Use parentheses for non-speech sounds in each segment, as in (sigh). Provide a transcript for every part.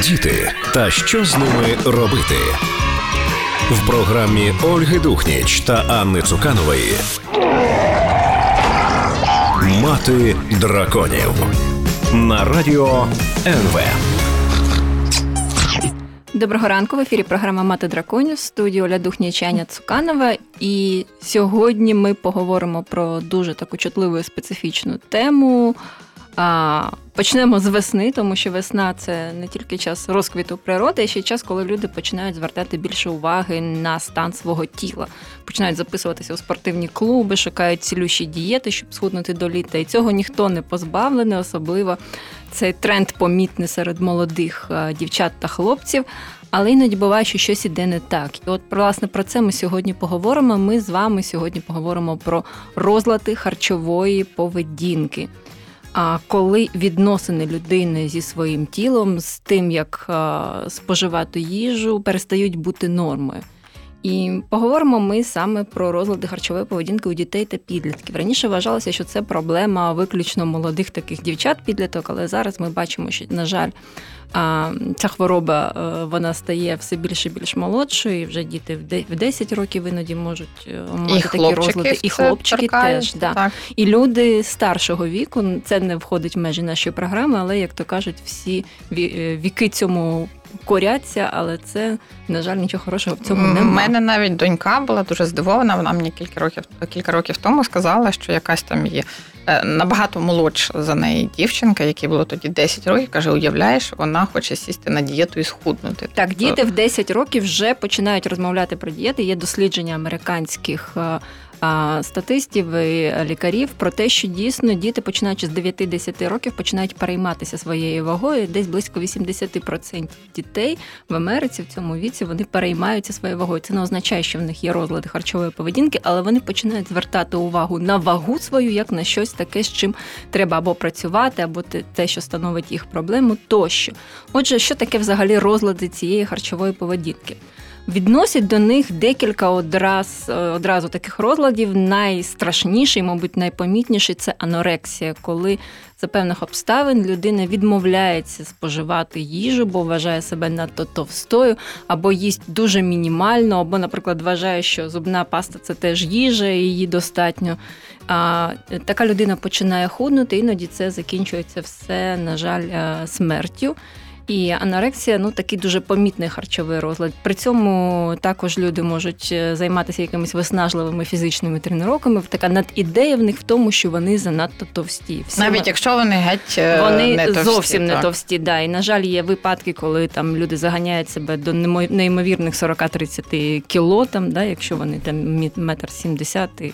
Діти та що з ними робити в програмі Ольги Духніч та Анни Цуканової. Мати драконів на радіо НВ. Доброго ранку в ефірі програма Мати драконів студії Оля Духнічаня Цуканова. І сьогодні ми поговоримо про дуже таку чутливу і специфічну тему. А, Почнемо з весни, тому що весна це не тільки час розквіту природи, а ще й час, коли люди починають звертати більше уваги на стан свого тіла, починають записуватися у спортивні клуби, шукають цілющі дієти, щоб схуднути до літа. І цього ніхто не позбавлений, особливо цей тренд помітний серед молодих дівчат та хлопців. Але іноді буває, що щось іде не так. І от власне про це ми сьогодні поговоримо. Ми з вами сьогодні поговоримо про розлади харчової поведінки. Коли відносини людини зі своїм тілом, з тим, як споживати їжу, перестають бути нормою. І поговоримо ми саме про розлади харчової поведінки у дітей та підлітків. Раніше вважалося, що це проблема виключно молодих таких дівчат-підліток, але зараз ми бачимо, що, на жаль, ця хвороба е, вона стає все більше і більш молодшою. і Вже діти в 10 років іноді можуть е, мати і такі розлади, і хлопчики теж. Да. Так. І люди старшого віку це не входить в межі нашої програми, але як то кажуть, всі е, віки цьому коряться, але це, на жаль, нічого хорошого в цьому немає. У мене навіть донька була дуже здивована. Вона мені кілька років кілька років тому сказала, що якась там є набагато молодша за неї дівчинка, якій було тоді 10 років, каже: уявляєш, вона хоче сісти на дієту і схуднути. Так, тобто діти в 10 років вже починають розмовляти про дієти. Є дослідження американських е, статистів і лікарів про те, що дійсно діти, починаючи з 9-10 років, починають перейматися своєю вагою. Десь близько 80% дітей в Америці в цьому віці вони переймаються своєю вагою. Це не означає, що в них є розлади харчової поведінки, але вони починають звертати увагу на вагу свою як на щось таке, з чим треба або працювати, або те, що становить їх проблему, тощо. Отже, що таке взагалі розлади цієї харчової поведінки? Відносять до них декілька одраз, е, одразу таких розладів. Найстрашніший, мабуть, найпомітніший це анорексія, коли за певних обставин людина відмовляється споживати їжу, бо вважає себе надто товстою, або їсть дуже мінімально, або, наприклад, вважає, що зубна паста це теж їжа, і її достатньо. А така людина починає худнути, іноді це закінчується все, на жаль, е, смертю. І анорексія ну такий дуже помітний харчовий розлад. При цьому також люди можуть е, займатися якимись виснажливими фізичними тренуваннями. Така надідея в них в тому, що вони занадто товсті. Всі Навіть якщо вони геть е, вони не товсті, зовсім так. не товсті. Да. І на жаль, є випадки, коли там люди заганяють себе до неймовірних 40-30 кіло, там, да, якщо вони там метр сімдесят і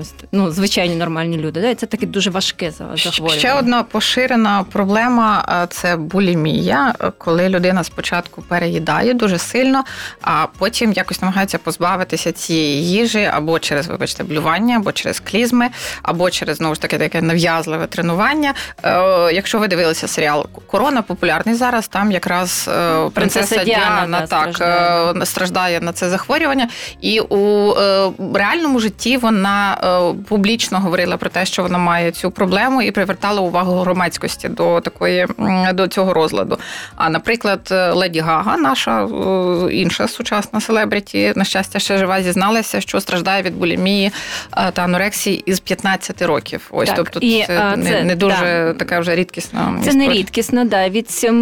ось ну, звичайні нормальні люди. Да? Це таке дуже важке захворювання. Ще одна поширена проблема це булімія, коли людина спочатку переїдає дуже сильно, а потім якось намагається позбавитися цієї їжі або через, вибачте, блювання, або через клізми, або через знову ж таки таке нав'язливе тренування. Е, якщо ви дивилися серіал Корона, популярний зараз, там якраз е, принцеса, принцеса Діана, Діана так страждає. страждає на це захворювання, і у е, реальному житті вона. Е, публічно говорила про те, що вона має цю проблему, і привертала увагу громадськості до такої до цього розладу. А наприклад, Леді Гага, наша е, інша сучасна селебриті, на щастя, ще жива, зізналася, що страждає від булімії е, та анорексії із 15 років. Ось так, тобто і, це, не, не дуже да. така вже рідкісна. Це історія. не рідкісно, да від 7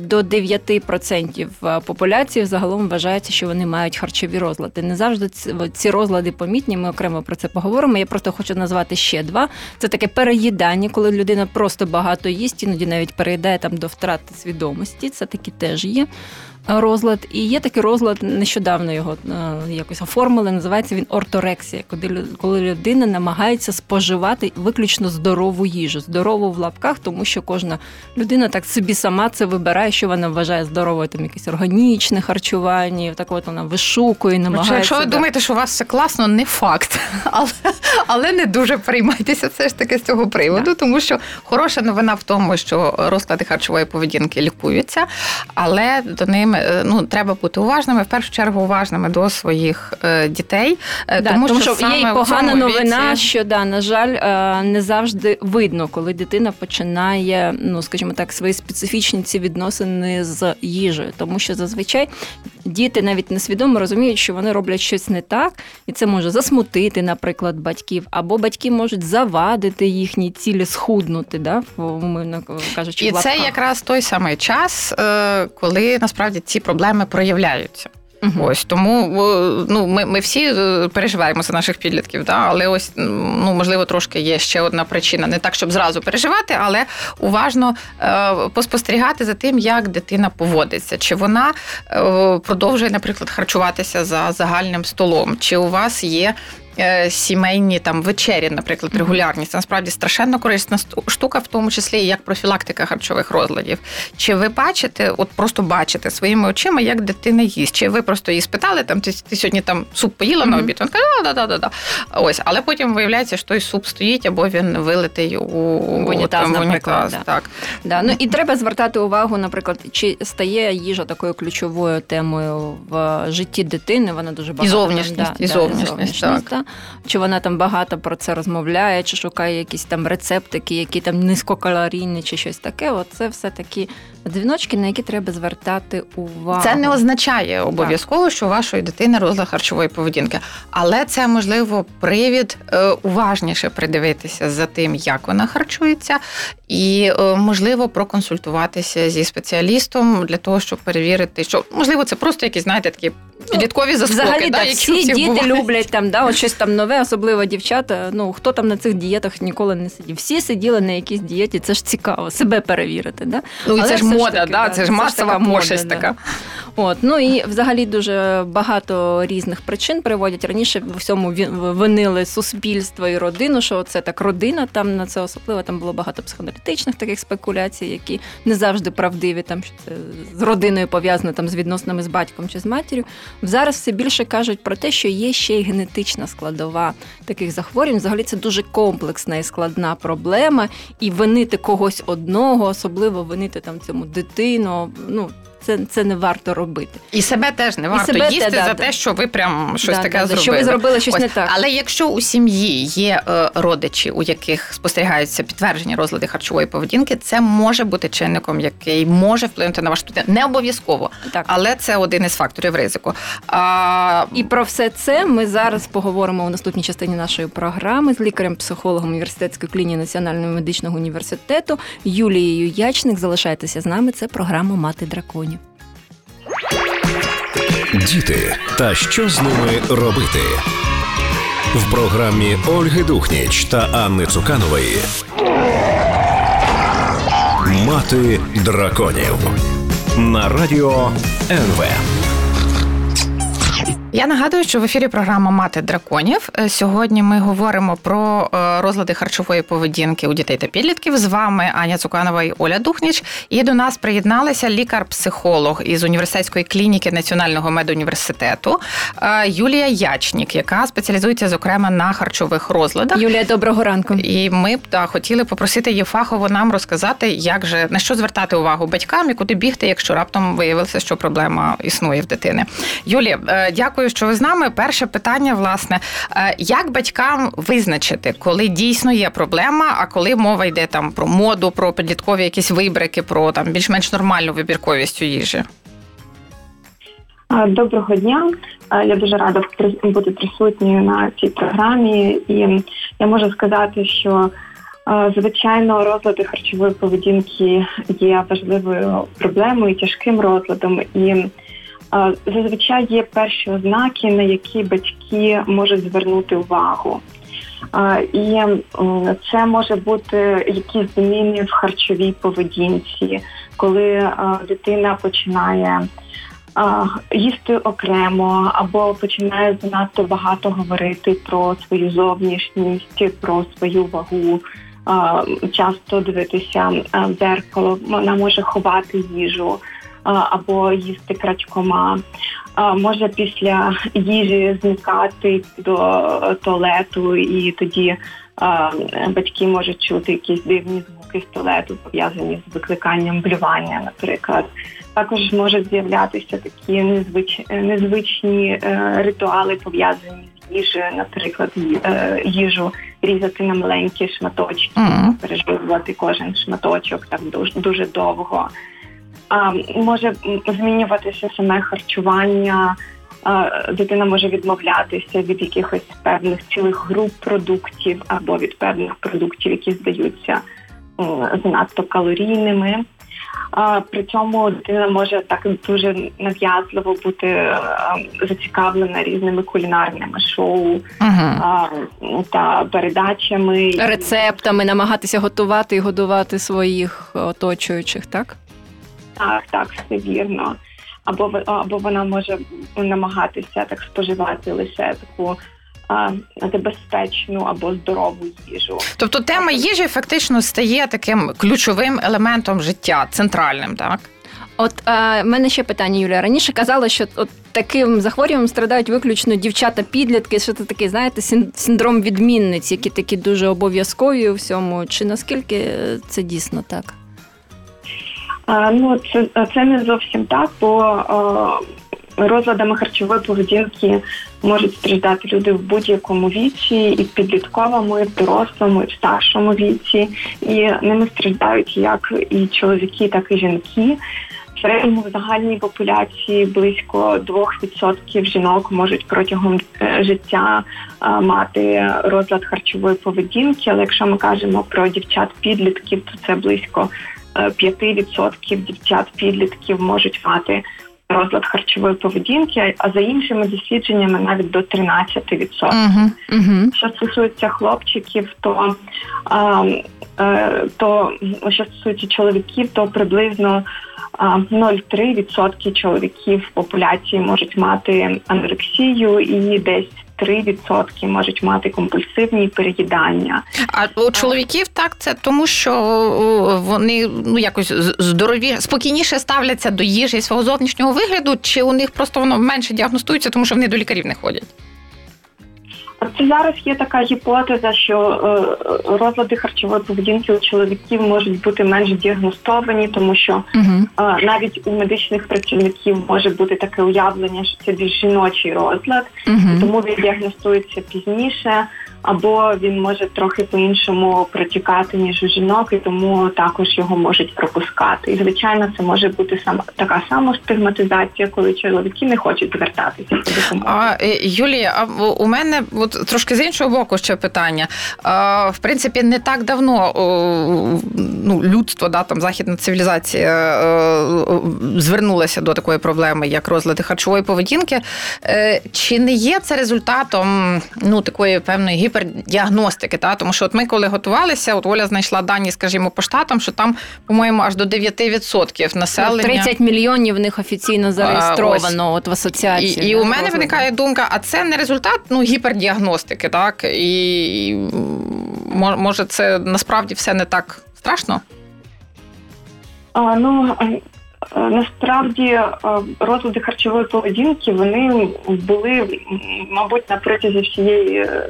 до 9% популяції загалом вважається, що вони мають харчові розлади. Не завжди ці розлади помітні. Ми окремо про це поговоримо поговоримо. Я просто хочу назвати ще два. Це таке переїдання, коли людина просто багато їсть, іноді навіть переїдає там до втрати свідомості. Це такі теж є розлад. І є такий розлад, нещодавно його е, якось оформили. Називається він орторексія, коли людина намагається споживати виключно здорову їжу, здорову в лапках, тому що кожна людина так собі сама це вибирає, що вона вважає здоровою, там якесь органічне харчування, так от вона вишукує, намагається. Якщо ви думаєте, що у вас все класно, не факт, (laughs) але але не дуже переймайтеся все ж таки з цього приводу, так. тому що хороша новина в тому, що розклади харчової поведінки лікуються, але до ним уважними. Е, ну треба бути уважними. В першу чергу уважними до своїх е, дітей, да, тому, тому що, що є і погана новина, віці... що да на жаль не завжди видно, коли дитина починає, ну скажімо так, свої специфічні ці відносини з їжею, тому що зазвичай діти навіть несвідомо розуміють, що вони роблять щось не так, і це може засмутити, наприклад, батьків, або батьки можуть завадити їхні цілі схуднути, да, умовно кажучи, і це якраз той самий час, е, коли насправді ці проблеми проявляються. Угу. Ось тому ну ми ми всі е, переживаємо за наших підлітків, да? але ось ну можливо трошки є ще одна причина. Не так, щоб зразу переживати, але уважно е, поспостерігати за тим, як дитина поводиться, чи вона е, продовжує, наприклад, харчуватися за загальним столом, чи у вас є сімейні там вечері, наприклад, регулярність. Це насправді страшенно корисна штука, в тому числі і як профілактика харчових розладів. Чи ви бачите, от просто бачите своїми очима, як дитина їсть? Чи ви просто її спитали, там ти, ти сьогодні там суп поїла mm-hmm. на обід? Вона каже, да, да, да, да. Ось, але потім виявляється, що той суп стоїть або він вилитий у унітаз, там, наприклад. Да. Так. Да. Ну і треба звертати увагу, наприклад, чи стає їжа такою ключовою темою в житті дитини. Вона дуже багато і зовнішність, да, і зовнішність, да, чи вона там багато про це розмовляє, чи шукає якісь там рецептики, які там низькокалорійні, чи щось таке. Оце все такі дзвіночки, на які треба звертати увагу. Це не означає обов'язково, що у вашої дитини розлад харчової поведінки, але це можливо привід е, уважніше придивитися за тим, як вона харчується, і е, можливо проконсультуватися зі спеціалістом для того, щоб перевірити, що можливо це просто якісь знаєте такі підліткові заскоки. Взагалі, да, так, всі діти бувають. люблять там, да, от щось там нове, особливо дівчата. Ну хто там на цих дієтах ніколи не сидів. Всі сиділи на якійсь дієті, це ж цікаво, себе перевірити. Да? Ну і це ж мода, таки, да, це ж масова мошесть така. От, ну і взагалі дуже багато різних причин приводять. Раніше в всьому винили суспільство і родину, що це так родина, там на це особливо там було багато психоаналітичних таких спекуляцій, які не завжди правдиві, там що це з родиною пов'язано там з відносинами з батьком чи з матір'ю. Зараз все більше кажуть про те, що є ще й генетична складова таких захворювань. Взагалі це дуже комплексна і складна проблема, і винити когось одного, особливо винити там цьому дитину. Ну це це не варто робити. І себе теж не варто себе їсти те, за да, те, що ви прям щось да, таке да, зробили. Що ви зробили щось Ось. не так. Але якщо у сім'ї є е, родичі, у яких спостерігаються підтверджені розлади харчової поведінки, це може бути чинником, який може вплинути на ваш дитину. Не обов'язково, так. але це один із факторів ризику. А... І про все це ми зараз поговоримо у наступній частині нашої програми з лікарем-психологом університетської клініки Національного медичного університету Юлією Ячник. Залишайтеся з нами. Це програма Мати драконів. Діти та що з ними робити в програмі Ольги Духніч та Анни Цуканової. Мати драконів на радіо НВ. Я нагадую, що в ефірі програма Мати драконів. Е, сьогодні ми говоримо про е, розлади харчової поведінки у дітей та підлітків. З вами Аня Цуканова і Оля Духніч. І до нас приєдналися лікар-психолог із університетської клініки Національного медуніверситету е, Юлія Ячнік, яка спеціалізується зокрема на харчових розладах. Юлія, доброго ранку. І ми б да, хотіли попросити її фахово нам розказати, як же на що звертати увагу батькам і куди бігти, якщо раптом виявилося, що проблема існує в дитини. Юлія, дякую дякую, що ви з нами. Перше питання, власне, е, як батькам визначити, коли дійсно є проблема, а коли мова йде там про моду, про підліткові якісь вибрики, про там більш-менш нормальну вибірковість у їжі? Доброго дня. Я дуже рада бути присутньою на цій програмі, і я можу сказати, що звичайно розлади харчової поведінки є важливою проблемою, тяжким розладом і. Зазвичай є перші ознаки, на які батьки можуть звернути увагу. І це може бути якісь зміни в харчовій поведінці, коли дитина починає їсти окремо або починає занадто багато говорити про свою зовнішність, про свою вагу. Часто дивитися в дзеркало, вона може ховати їжу або їсти крадькома. Може після їжі зникати до туалету, і тоді батьки можуть чути якісь дивні звуки пістолету, пов'язані з викликанням блювання, наприклад. Також можуть з'являтися такі незвич... незвичні е, ритуали, пов'язані з їжею, наприклад, е, їжу різати на маленькі шматочки, Мгм. пережовувати кожен шматочок так дуже, дуже довго. А, може змінюватися саме харчування. Дитина може відмовлятися від якихось певних цілих груп продуктів або від певних продуктів, які здаються занадто калорійними. При цьому дитина може так дуже нав'язливо бути зацікавлена різними кулінарними шоу а, та передачами. Рецептами намагатися готувати і годувати своїх оточуючих, так? Так, так, все вірно. Або ви- або вона може намагатися так споживати лише таку а, безпечну або здорову їжу. Тобто тема їжі фактично стає таким ключовим елементом життя, центральним, так? От е, мене ще питання, Юлія. Раніше казала, що от таким захворюванням страдають виключно дівчата-підлітки, що це такий, знаєте, син- синдром відмінниць, які такі дуже обов'язкові у всьому. Чи наскільки це дійсно так? Ну це, це не зовсім так, бо розладами харчової поведінки можуть страждати люди в будь-якому віці, і в підлітковому, і в дорослому, і в старшому віці, і ними страждають як і чоловіки, так і жінки. В середньому в загальній популяції близько 2% жінок можуть протягом е, життя е, мати розлад харчової поведінки. Але якщо ми кажемо про дівчат-підлітків, то це близько 5% дівчат-підлітків можуть мати розлад харчової поведінки, а за іншими дослідженнями навіть до 13%. Угу. Угу. Що стосується хлопчиків, то, а, е, то що стосується чоловіків, то приблизно 0,3% чоловіків в популяції можуть мати анорексію і десь 3% можуть мати компульсивні переїдання. А у чоловіків так це тому, що вони ну якось здорові, спокійніше ставляться до їжі свого зовнішнього вигляду, чи у них просто воно менше діагностується, тому що вони до лікарів не ходять? Це зараз є така гіпотеза, що е, розлади харчової поведінки у чоловіків можуть бути менш діагностовані, тому що Угу. е, навіть у медичних працівників може бути таке уявлення, що це більш жіночий розлад, Угу. тому він діагностується пізніше, або він може трохи по-іншому протікати ніж у жінок, і тому також його можуть пропускати. І звичайно, це може бути сама така сама стигматизація, коли чоловіки не хочуть звертатися. А, е, Юлія, а у мене от трошки з іншого боку ще питання. А, в принципі, не так давно ну, людство, да, там, західна цивілізація е, звернулася до такої проблеми, як розлади харчової поведінки. Е, Чи не є це результатом ну, такої певної гіпердіагностики? Та? Тому що от ми, коли готувалися, от Оля знайшла дані, скажімо, по штатам, що там, по-моєму, аж до 9% населення. 30 мільйонів в них офіційно зареєстровано от в асоціації. і да, у мене розладів. виникає думка, а це не результат ну, гіпердіагностики, так? І може це насправді все не так страшно? А, ну насправді е, розлади харчової поведінки вони були, мабуть, на протязі всієї е,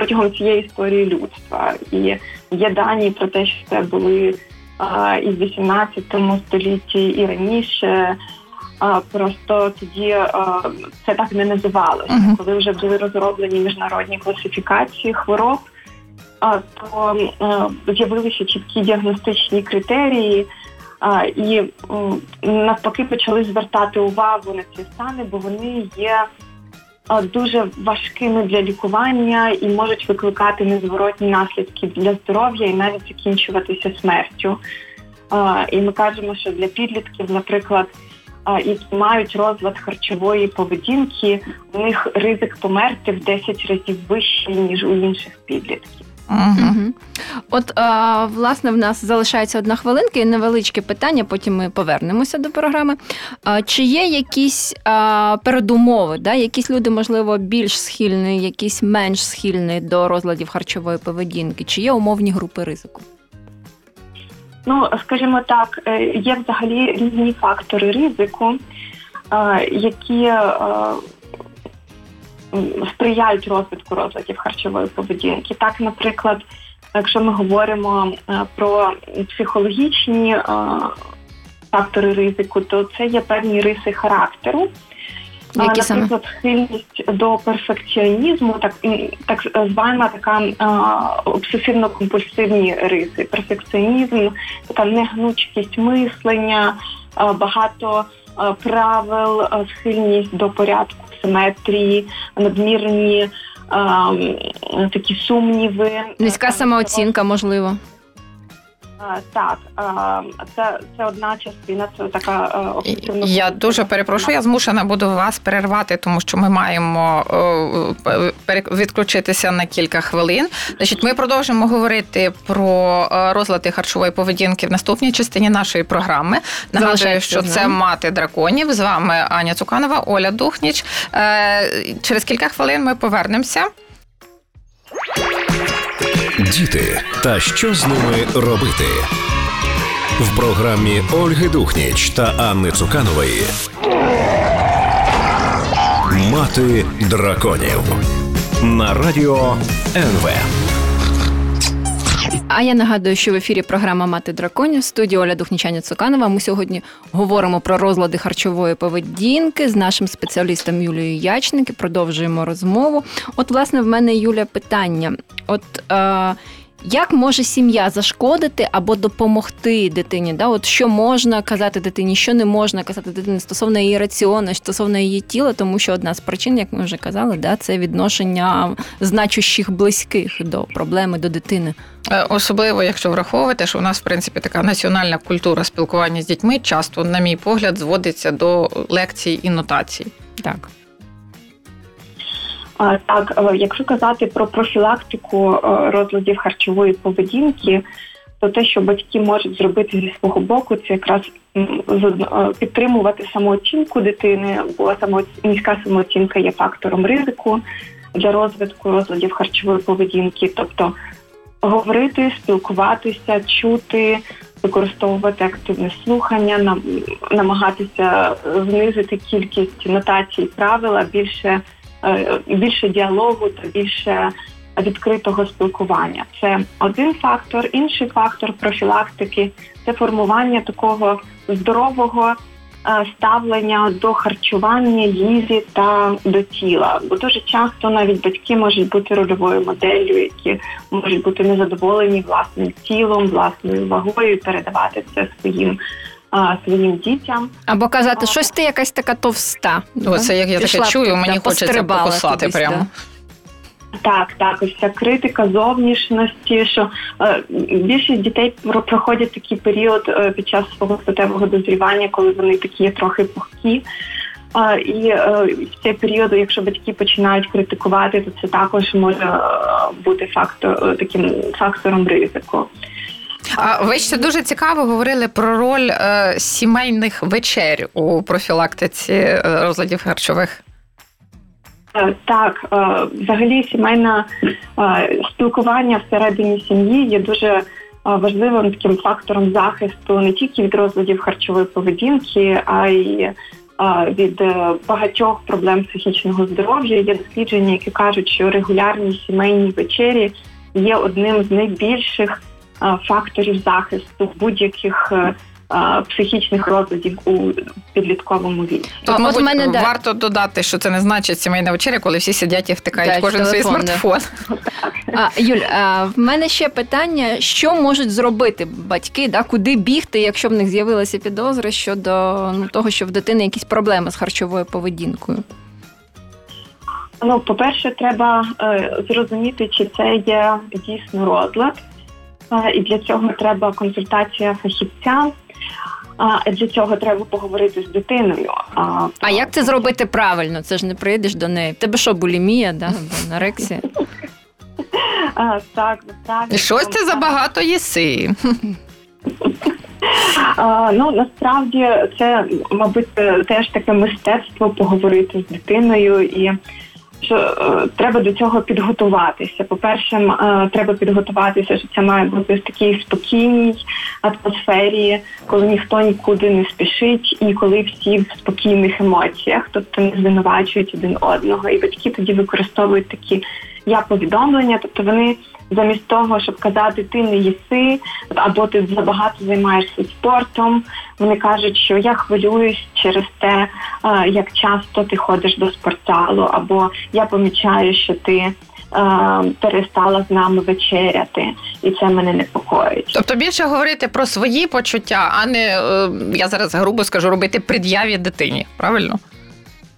протягом цієї історії людства. І є дані про те, що це були а, і в 18 столітті, і раніше. А, просто тоді а, це так не називалося. Мгм. Коли вже були розроблені міжнародні класифікації хвороб, а, то з'явилися чіткі діагностичні критерії. А, і навпаки почали звертати увагу на ці стани, бо вони є дуже важкими для лікування і можуть викликати незворотні наслідки для здоров'я і навіть закінчуватися смертю. І ми кажемо, що для підлітків, наприклад, а, які мають розлад харчової поведінки, у них ризик померти в 10 разів вищий ніж у інших підлітків. Угу. От, а, власне, в нас залишається одна хвилинка і невеличке питання, потім ми повернемося до програми. А, чи є якісь а, передумови, да? якісь люди, можливо, більш схильні, якісь менш схильні до розладів харчової поведінки? Чи є умовні групи ризику? Ну, скажімо так, е, є взагалі різні фактори ризику, е, які е, сприяють розвитку розладів харчової поведінки. Так, наприклад, якщо ми говоримо про психологічні фактори ризику, то це є певні риси характеру. Які Наприклад, схильність до перфекціонізму, так так звана така обсесивно-компульсивні риси. Перфекціонізм, така негнучкість мислення, багато правил, схильність до порядку, симетрії, надмірні такі сумніви. Низька самооцінка, можливо. Так, це це одна частина. Це така об'єктивна. Я дуже перепрошую. Я змушена буду вас перервати, тому що ми маємо відключитися на кілька хвилин. Значить, ми продовжимо говорити про розлади харчової поведінки в наступній частині нашої програми. Нагадую, що це мати драконів. З вами Аня Цуканова, Оля Духніч. Е, через кілька хвилин ми повернемося. Діти та що з ними робити в програмі Ольги Духніч та Анни Цуканової. Мати драконів на радіо НВ. А я нагадую, що в ефірі програма Мати драконів студії Оля Духнічаня Цуканова. Ми сьогодні говоримо про розлади харчової поведінки з нашим спеціалістом Юлією Ячник і Продовжуємо розмову. От, власне, в мене Юля питання: от е, як може сім'я зашкодити або допомогти дитині? Да? От Що можна казати дитині, що не можна казати дитині стосовно її раціону, стосовно її тіла, тому що одна з причин, як ми вже казали, да, це відношення значущих близьких до проблеми до дитини. Е, особливо, якщо враховувати, що у нас в принципі така національна культура спілкування з дітьми часто, на мій погляд, зводиться до лекцій і нотацій. Так. Так, е, якщо казати про профілактику е, розладів харчової поведінки, то те, що батьки можуть зробити зі свого боку, це якраз е, підтримувати самооцінку дитини, бо низька самооцінка є фактором ризику для розвитку розладів харчової поведінки, тобто говорити, спілкуватися, чути. Використовувати активне слухання, намагатися знизити кількість нотацій правила більше більше діалогу та більше відкритого спілкування. Це один фактор. Інший фактор профілактики це формування такого здорового. Е, ставлення до харчування, їжі та до тіла, бо дуже часто навіть батьки можуть бути рольовою моделлю, які можуть бути незадоволені власним тілом, власною вагою, передавати це своїм а, своїм дітям. Або казати, щось ти якась така товста. Оце як я таке чую, мені хочеться покусати прямо. Да. Так, так, ось ця критика зовнішності, що е, більшість дітей проходять такий період е, під час свого статевого дозрівання, коли вони такі трохи пухкі. Е, і е, в цей період, якщо батьки починають критикувати, то це також може е, бути фактор е, таким фактором ризику. Ви ще дуже цікаво говорили про роль е, сімейних вечер у профілактиці е, розладів харчових. Е, так, взагалі, сімейне спілкування всередині сім'ї є дуже важливим таким фактором захисту не тільки від розладів харчової поведінки, а й від багатьох проблем психічного здоров'я. Є дослідження, які кажуть, що регулярні сімейні вечері є одним з найбільших факторів захисту будь-яких е, психічних розладів у підлітковому віці. Тут, мабуть, От мене варто додати, що це не значить сімейна вечеря, коли всі сидять і втикають так, кожен свій смартфон. А, Юль, а, в мене ще питання: що можуть зробити батьки, да, куди бігти, якщо в них з'явилися підозри щодо ну, того, що в дитини якісь проблеми з харчовою поведінкою? Ну, по-перше, треба е, зрозуміти, чи це є дійсно розлад і для цього треба консультація фахівця. А для цього треба поговорити з дитиною. А а як це зробити правильно? Це ж не прийдеш до неї. Тебе що, булімія, да? анорексія? Так, насправді. Щось ти забагато їси. Ну насправді це, мабуть, теж таке мистецтво поговорити з дитиною і що е, треба до цього підготуватися. По-перше, е, треба підготуватися, що це має бути в такій спокійній атмосфері, коли ніхто нікуди не спішить, і коли всі в спокійних емоціях, тобто не звинувачують один одного. І батьки тоді використовують такі я повідомлення, тобто вони замість того, щоб казати ти не їси, або ти забагато займаєшся спортом. Вони кажуть, що я хвилююсь через те, е, як часто ти ходиш до спортзалу, або я помічаю, що ти е, перестала з нами вечеряти, і це мене непокоїть. Тобто більше говорити про свої почуття, а не е, я зараз грубо скажу робити пред'яві дитині. Правильно?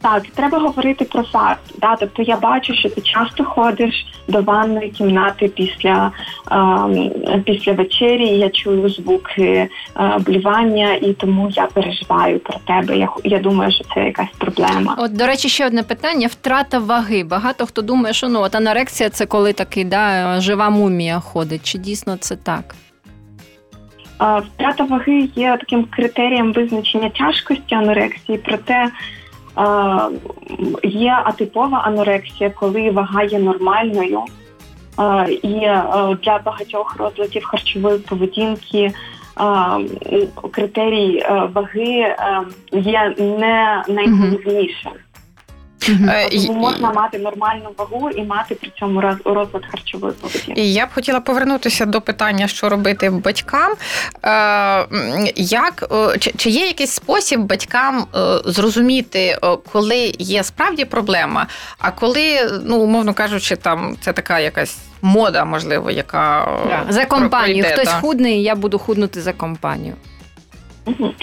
Так, треба говорити про факт. Да? Тобто я бачу, що ти часто ходиш до ванної кімнати після е, після вечері. і Я чую звуки е, блювання, і тому я переживаю про тебе. Я я думаю, що це якась проблема. От, до речі, ще одне питання: втрата ваги. Багато хто думає, що ну от анорексія це коли такий да, жива мумія ходить. Чи дійсно це так? Втрата ваги є таким критерієм визначення тяжкості анорексії, проте Є атипова анорексія, коли вага є нормальною, і для багатьох розладів харчової поведінки критерій ваги є не найголовнішим. Е, Тому можна мати нормальну вагу і мати при цьому розлад харчової поведінки. І я б хотіла повернутися до питання, що робити батькам. Е, як чи є якийсь спосіб батькам е, зрозуміти, коли є справді проблема, а коли, ну умовно кажучи, там це така якась мода, можливо, яка за компанію. Хтось та. худний, я буду худнути за компанію. Угу.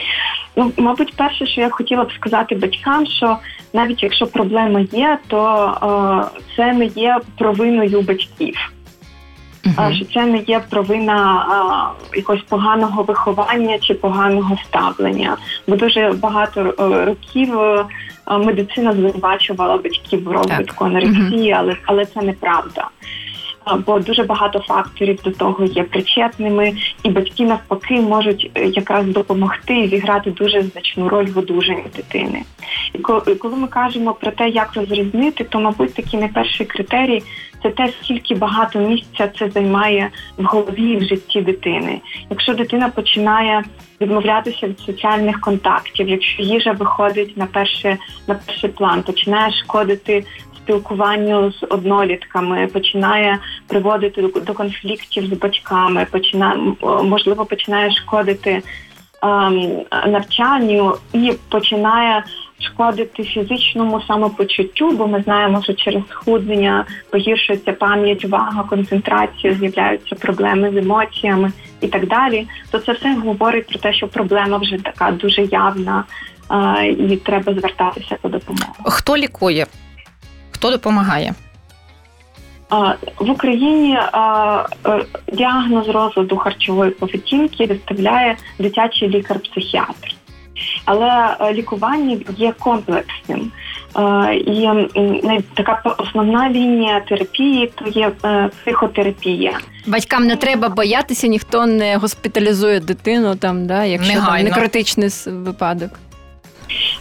Ну, мабуть, перше, що я хотіла б сказати батькам, що навіть якщо проблема є, то е, це не є провиною батьків. Uh-huh. Що це не є провина а, якогось поганого виховання чи поганого ставлення, бо дуже багато а, е, років а, е, медицина звинувачувала батьків в розвитку анорексії, uh-huh. але але це неправда бо дуже багато факторів до того є причетними, і батьки навпаки можуть е, якраз допомогти зіграти дуже значну роль в одужанні дитини. І коли ми кажемо про те, як розрізнити, то мабуть такий найперший критерій це те, скільки багато місця це займає в голові і в житті дитини. Якщо дитина починає відмовлятися від соціальних контактів, якщо їжа виходить на перший, на перший план, починає шкодити спілкуванню з однолітками, починає приводити до конфліктів з батьками, починає можливо починає шкодити ем, навчанню і починає шкодити фізичному самопочуттю, бо ми знаємо, що через схуднення погіршується пам'ять, увага, концентрація, з'являються проблеми з емоціями і так далі. То це все говорить про те, що проблема вже така дуже явна, е, і треба звертатися по допомогу. Хто лікує? Хто допомагає? В Україні е, діагноз розладу харчової поведінки виставляє дитячий лікар-психіатр, але е, лікування є комплексним. І така основна лінія терапії то є е, психотерапія. Батькам не треба боятися, ніхто не госпіталізує дитину там, да, якщо там не критичний випадок.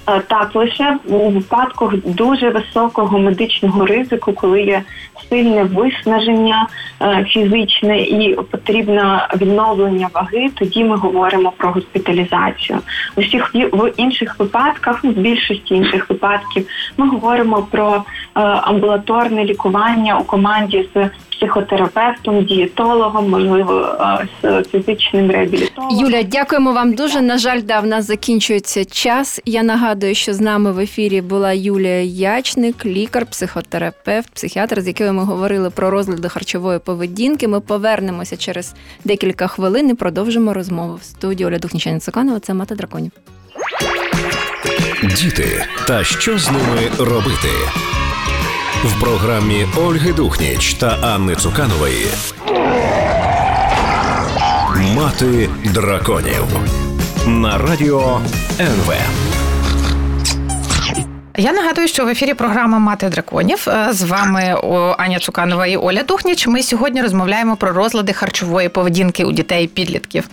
Е, так, лише у випадку дуже високого медичного ризику, коли є сильне виснаження е, фізичне і потрібне відновлення ваги, тоді ми говоримо про госпіталізацію. У всіх в інших випадках, в більшості інших випадків, ми говоримо про е, амбулаторне лікування у команді з психотерапевтом, дієтологом, можливо, з фізичним реабілітологом. Юля, дякуємо вам дуже. На жаль, да, в нас закінчується час. Я нагадую, що з нами в ефірі була Юлія Ячник, лікар, психотерапевт, психіатр, з якою ми говорили про розлади харчової поведінки. Ми повернемося через декілька хвилин і продовжимо розмову в студії Оля Духнічаня Цуканова. Це мати драконів. Діти та що з ними робити в програмі Ольги Духніч та Анни Цуканової. Мати драконів на радіо НВ. Я нагадую, що в ефірі програма Мати драконів е, з вами Аня Цуканова і Оля Духніч. Ми сьогодні розмовляємо про розлади харчової поведінки у дітей і підлітків.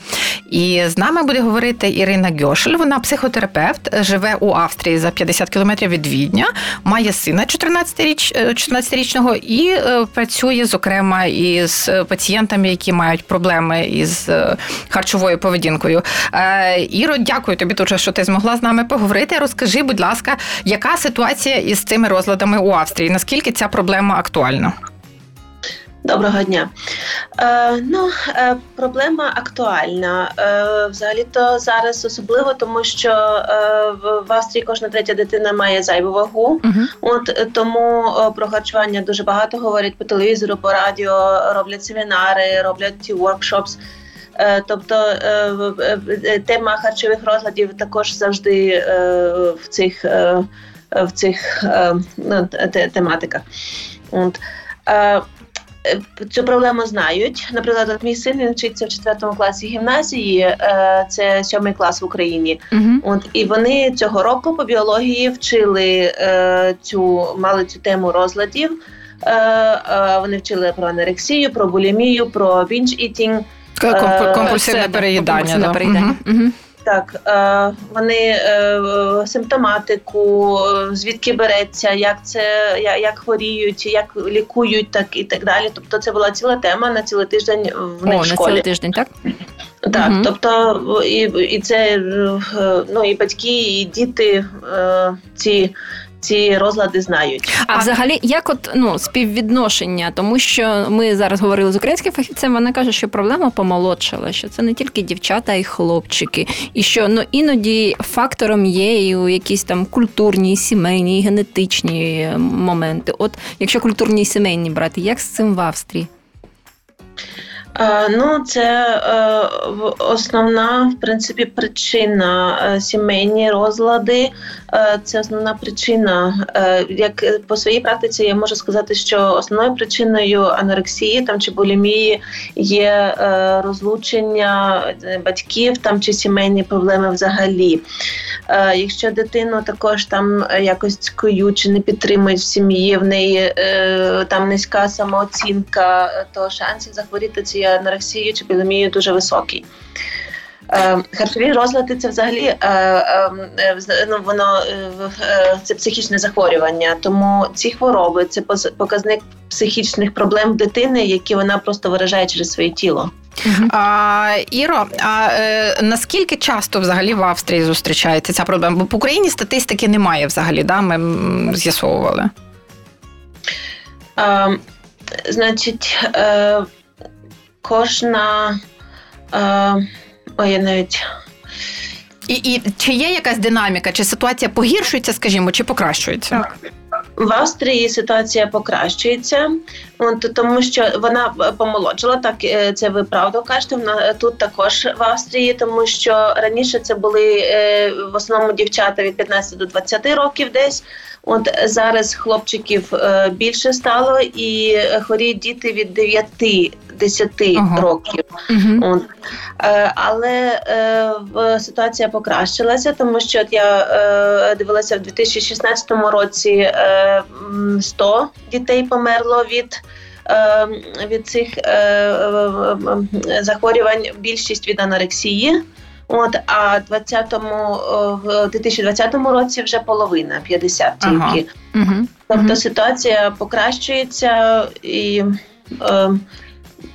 І з нами буде говорити Ірина Гьошель. Вона психотерапевт, живе у Австрії за 50 кілометрів від Відня, має сина 14-річного е, і е, працює зокрема із пацієнтами, які мають проблеми із харчовою поведінкою. Іро, дякую тобі, дуже, що ти змогла з нами поговорити. Розкажи, будь ласка, яка ситуація із цими розладами у Австрії? Наскільки ця проблема актуальна? Доброго дня. Е, Ну, е, проблема актуальна. Е, Взагалі-то зараз особливо, тому що е, в Австрії кожна третя дитина має зайву вагу. Угу. От е, тому е, про харчування дуже багато говорять по телевізору, по радіо, роблять семінари, роблять ті workshops. Е, Тобто е, е, тема харчових розладів також завжди е, в цих, е, в цих е, ну, тематиках. От. Е, Цю проблему знають. Наприклад, от мій син він вчиться в четвертому класі гімназії, е, це сьомий клас в Україні. Угу. От і вони цього року по біології вчили цю мали цю тему розладів. Вони вчили про анерексію, про булімію, про бінж-ітінг. Комп- Е, Компульсивне да, переїдання. компульсивне да. переїдання. Мгм. Так, е, вони е, симптоматику, е, звідки береться, як це як хворіють, як лікують, так і так далі. Тобто, це була ціла тема на цілий тиждень в них О, школі. на цілий тиждень, так? Так, угу. тобто і, і це ну і батьки, і діти ці, ці розлади знають. А взагалі, як от ну співвідношення, тому що ми зараз говорили з українським фахівцем, вона каже, що проблема помолодшала, що це не тільки дівчата, а й хлопчики, і що ну іноді фактором є і у якісь там культурні, сімейні, генетичні моменти. От якщо культурні і сімейні брати, як з цим в Австрії? Е, Ну, це е, основна в принципі причина е, сімейні розлади. Це основна причина. Як по своїй практиці я можу сказати, що основною причиною анорексії там чи булімії є розлучення батьків там чи сімейні проблеми взагалі. Якщо дитину також там якось цькують чи не підтримують в сім'ї, в неї там низька самооцінка, то шансів захворіти цією анорексією чи булімією дуже високий. Е, Харчові розлади це взагалі е, е, ну, воно в- це психічне захворювання. Тому ці хвороби це показник психічних проблем дитини, які вона просто виражає через своє тіло. А, Іро, а е, наскільки часто взагалі в Австрії зустрічається ця проблема? Бо по Україні статистики немає взагалі, да? ми м, з'ясовували. Е, значить, е, кожна. Е, ой, я навіть. І, і чи є якась динаміка, чи ситуація погіршується, скажімо, чи покращується? В Австрії ситуація покращується, от, тому що вона помолоджила, так е, це ви правду кажете. Вона тут також в Австрії, тому що раніше це були е, в основному дівчата від 15 до 20 років десь. От зараз хлопчиків е, більше стало, і хворіють діти від 9-10 Ага. років. Угу. От. Е, але е, ситуація покращилася, тому що от я е, дивилася в 2016 році е, м, 100 дітей померло від. е, Від цих е, е, е, захворювань більшість від анорексії. От, а 20-му, е, в 2020 році вже половина 50 Ага. тільки. Угу. Тобто Мгм. ситуація покращується і, е,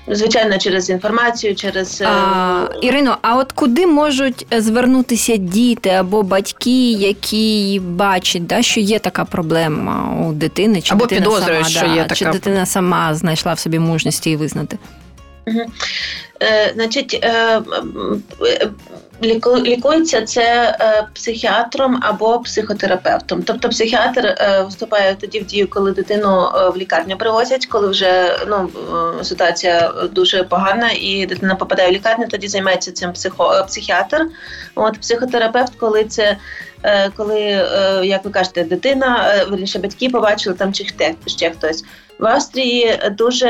звичайно, через інформацію, через е, А, Ірино, а от куди можуть звернутися діти або батьки, які бачать, да, що є така проблема у дитини, чи Або дитина підозрюють, сама, що є да, чи дитина сама знайшла в собі мужності її визнати? Е, значить, е, лікується це е, психіатром або психотерапевтом. Тобто психіатр е, вступає тоді в дію, коли дитину е, в лікарню привозять, коли вже ну, ситуація дуже погана, і дитина попадає в лікарню, тоді займається цим психо, психіатр. От психотерапевт, коли це. Коли, як ви кажете, дитина, верніше батьки побачили там чи ще хтось. В Австрії дуже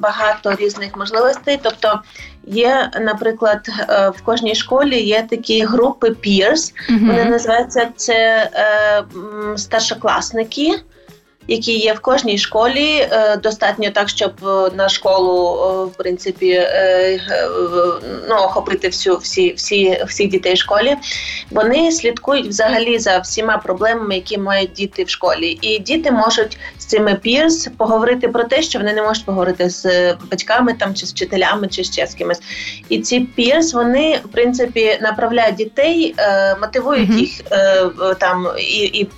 багато різних можливостей. Тобто є, наприклад, е, в кожній школі є такі групи peers, вони називаються це е, старшокласники. Які є в кожній школі, Е, достатньо так, щоб е, на школу в принципі е, ну, охопити всю всі, всі всіх дітей в школі. Вони слідкують взагалі за всіма проблемами, які мають діти в школі, і діти можуть цими пірс поговорити про те, що вони не можуть поговорити з батьками там чи з вчителями, чи ще з кимось. І ці пірс вони в принципі направляють дітей, е, мотивують Мгм. їх е, там і, і е,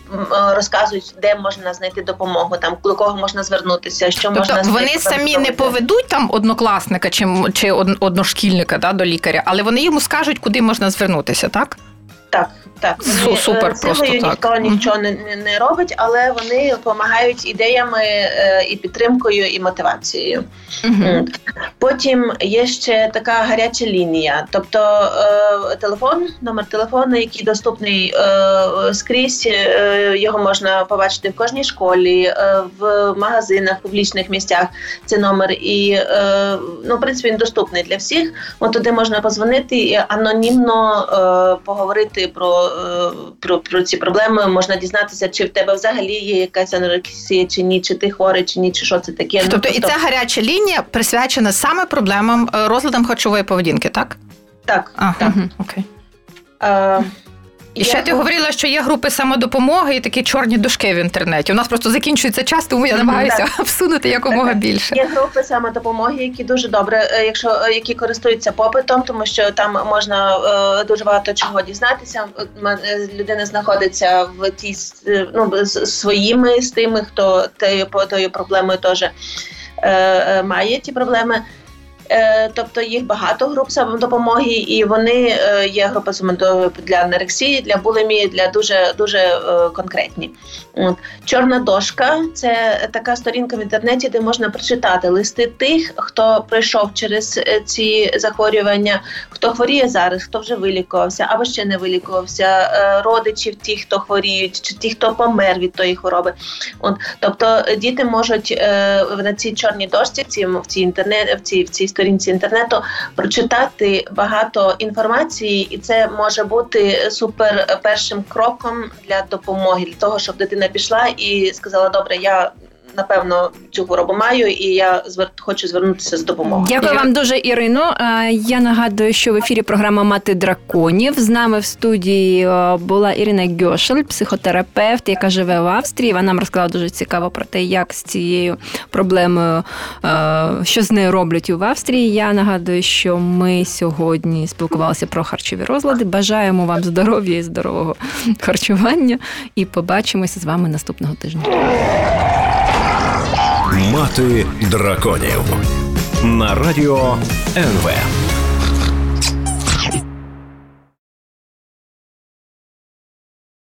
розказують, де можна знайти допомогу, там до кого можна звернутися, що Тобто можна вони самі не поведуть там однокласника чи, чи од- одношкільника да, до лікаря, але вони йому скажуть, куди можна звернутися, так? Так, так. Вони, супер е, просто ніхто Мгм. нічого не, не, не робить, але вони допомагають ідеями е, і підтримкою, і мотивацією. М. Потім є ще така гаряча лінія, тобто е, телефон, номер телефону, який доступний е, скрізь. Е, його можна побачити в кожній школі, е, в магазинах, в публічних місцях. Це номер, і е, ну, в принципі він доступний для всіх. От туди можна позвонити і анонімно е, поговорити про, е, про, про ці проблеми. Можна дізнатися, чи в тебе взагалі є якась анорексія, чи ні, чи ти хворий, чи ні, чи що це таке. Ну, Тобто, і ця гаряча лінія присвячена саме проблемам е, розладам харчової поведінки, так? так, А, так. окей. Е, І ще я- ти говорила, що є групи самодопомоги і такі чорні дошки в інтернеті. У нас просто закінчується час, тому я намагаюся всунути якомога більше. Є групи самодопомоги, які дуже добре, е, якщо е, які користуються попитом, тому що там можна е, дуже багато чого дізнатися. Людина знаходиться в тій ну з своїми з тими, хто по- тою проблемою теж має ті проблеми. Е, Тобто їх багато груп самодопомоги, і вони е, є групи самодопомоги для анорексії, для булімії, для дуже дуже е, конкретні. Чорна дошка це така сторінка в інтернеті, де можна прочитати листи тих, хто пройшов через ці захворювання, хто хворіє зараз, хто вже вилікувався або ще не вилікувався, родичів тих, хто хворіють, чи ті, хто помер від тої хвороби. От, тобто діти можуть на цій чорній дошці, в цій інтернет, в цій, в цій сторінці інтернету прочитати багато інформації, і це може бути супер першим кроком для допомоги, для того, щоб дитина пішла і сказала: Добре, я напевно цю хворобу маю, і я звер... хочу звернутися з допомогою. Дякую вам дуже, Ірино. Я нагадую, що в ефірі програма Мати драконів. З нами в студії була Ірина Гьошель, психотерапевт, яка живе в Австрії. Вона нам розказала дуже цікаво про те, як з цією проблемою, що з нею роблять в Австрії. Я нагадую, що ми сьогодні спілкувалися про харчові розлади. Бажаємо вам здоров'я і здорового харчування. І побачимося з вами наступного тижня. Мати драконів на радіо НВ.